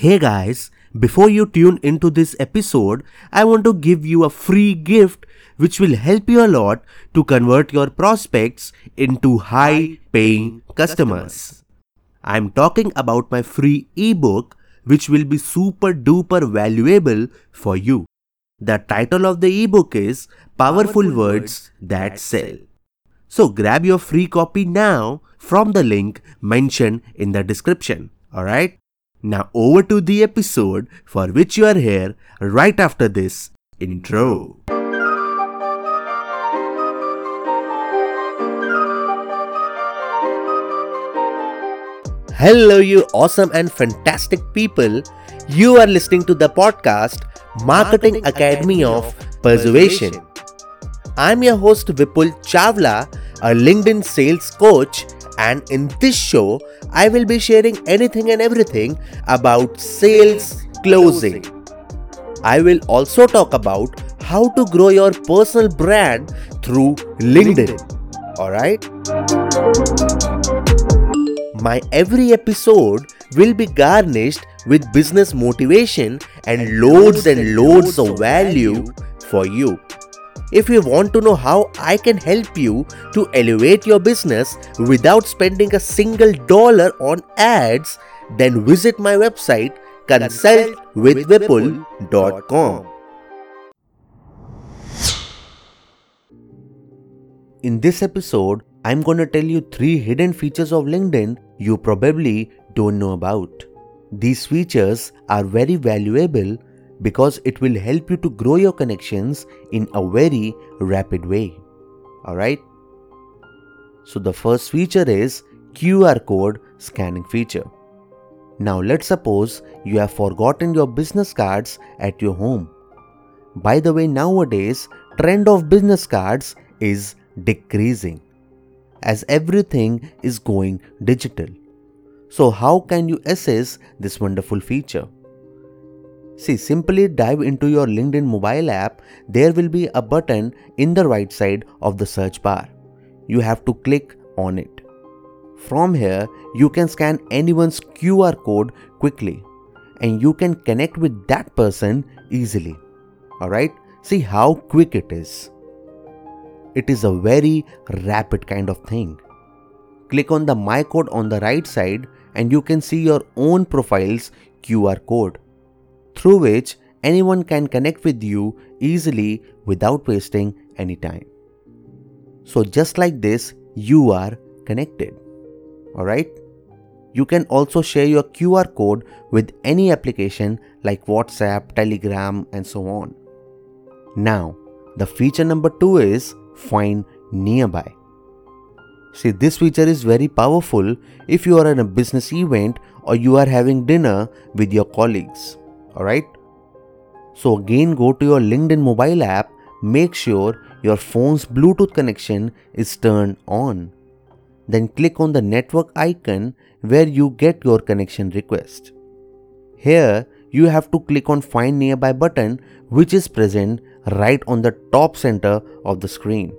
Hey guys, before you tune into this episode, I want to give you a free gift which will help you a lot to convert your prospects into high paying customers. I'm talking about my free ebook which will be super duper valuable for you. The title of the ebook is Powerful Words That Sell. So grab your free copy now from the link mentioned in the description. Alright? Now over to the episode for which you are here right after this intro. Hello, you awesome and fantastic people. You are listening to the podcast Marketing Academy of Persuasion. I'm your host Vipul Chavla, a LinkedIn sales coach, and in this show, I will be sharing anything and everything about sales closing. I will also talk about how to grow your personal brand through LinkedIn. Alright? My every episode will be garnished with business motivation and loads and loads of value for you. If you want to know how I can help you to elevate your business without spending a single dollar on ads, then visit my website consultwithvipul.com. In this episode, I'm going to tell you three hidden features of LinkedIn you probably don't know about. These features are very valuable because it will help you to grow your connections in a very rapid way. Alright? So, the first feature is QR code scanning feature. Now, let's suppose you have forgotten your business cards at your home. By the way, nowadays, trend of business cards is decreasing as everything is going digital. So, how can you assess this wonderful feature? See, simply dive into your LinkedIn mobile app. There will be a button in the right side of the search bar. You have to click on it. From here, you can scan anyone's QR code quickly and you can connect with that person easily. Alright, see how quick it is. It is a very rapid kind of thing. Click on the My Code on the right side and you can see your own profile's QR code, through which anyone can connect with you easily without wasting any time. So, just like this, you are connected. Alright? You can also share your QR code with any application like WhatsApp, Telegram, and so on. Now, the feature number two is find nearby. See, this feature is very powerful if you are in a business event or you are having dinner with your colleagues. Alright? So, again, go to your LinkedIn mobile app, make sure your phone's Bluetooth connection is turned on. Then click on the network icon where you get your connection request. Here, you have to click on Find Nearby button, which is present right on the top center of the screen.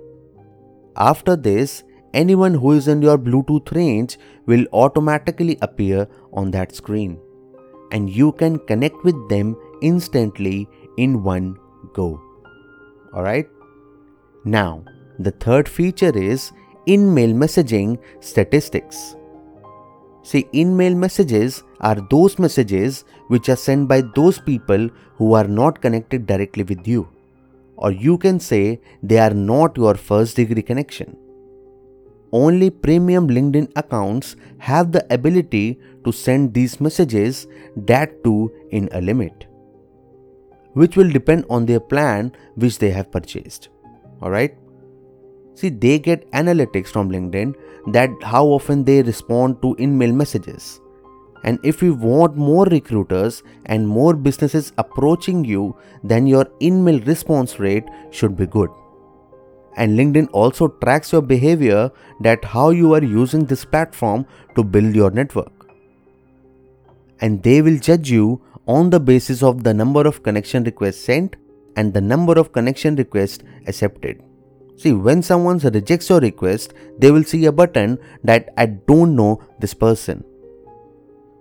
After this, anyone who is in your Bluetooth range will automatically appear on that screen and you can connect with them instantly in one go. Alright? Now, the third feature is in mail messaging statistics. See, in mail messages are those messages which are sent by those people who are not connected directly with you. Or you can say they are not your first degree connection. Only premium LinkedIn accounts have the ability to send these messages, that too in a limit, which will depend on their plan which they have purchased. Alright? See, they get analytics from LinkedIn that how often they respond to in mail messages. And if you want more recruiters and more businesses approaching you, then your in mail response rate should be good and linkedin also tracks your behavior that how you are using this platform to build your network. And they will judge you on the basis of the number of connection requests sent and the number of connection requests accepted. See when someone rejects your request they will see a button that i don't know this person.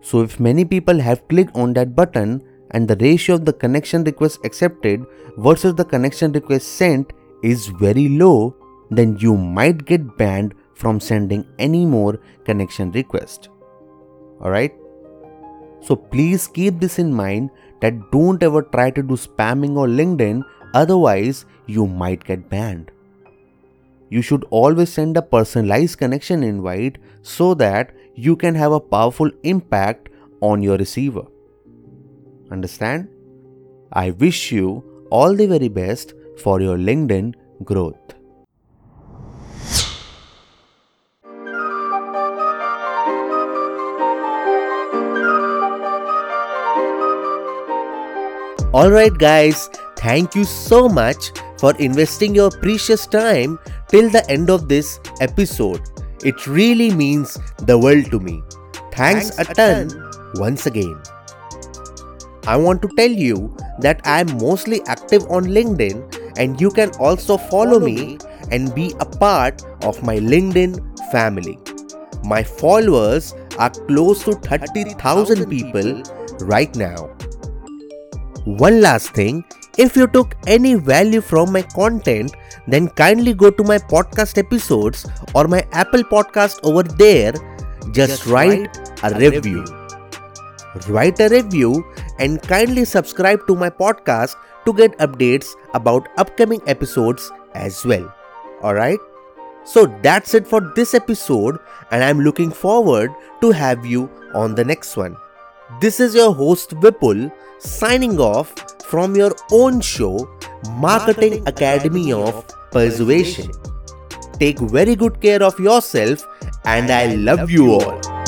So if many people have clicked on that button and the ratio of the connection request accepted versus the connection request sent is very low, then you might get banned from sending any more connection request. Alright? So please keep this in mind that don't ever try to do spamming on LinkedIn, otherwise, you might get banned. You should always send a personalized connection invite so that you can have a powerful impact on your receiver. Understand? I wish you all the very best for your LinkedIn growth. Alright, guys, thank you so much for investing your precious time till the end of this episode. It really means the world to me. Thanks, Thanks a, ton, ton once again. I want to tell you that I am mostly active on LinkedIn and you can also follow, me and be a part of my LinkedIn family. My followers are close to 30,000 people right now. One last thing if you took any value from my content, then kindly go to my podcast episodes or my Apple podcast over there. Just, Just write, write, a, a review. review. Write a review and kindly subscribe to my podcast to get updates about upcoming episodes as well. Alright? So that's it for this episode, and I'm looking forward to have you on the next one. This is your host Vipul signing off from your own show, Marketing Academy of Persuasion. Take very good care of yourself, and I love you all.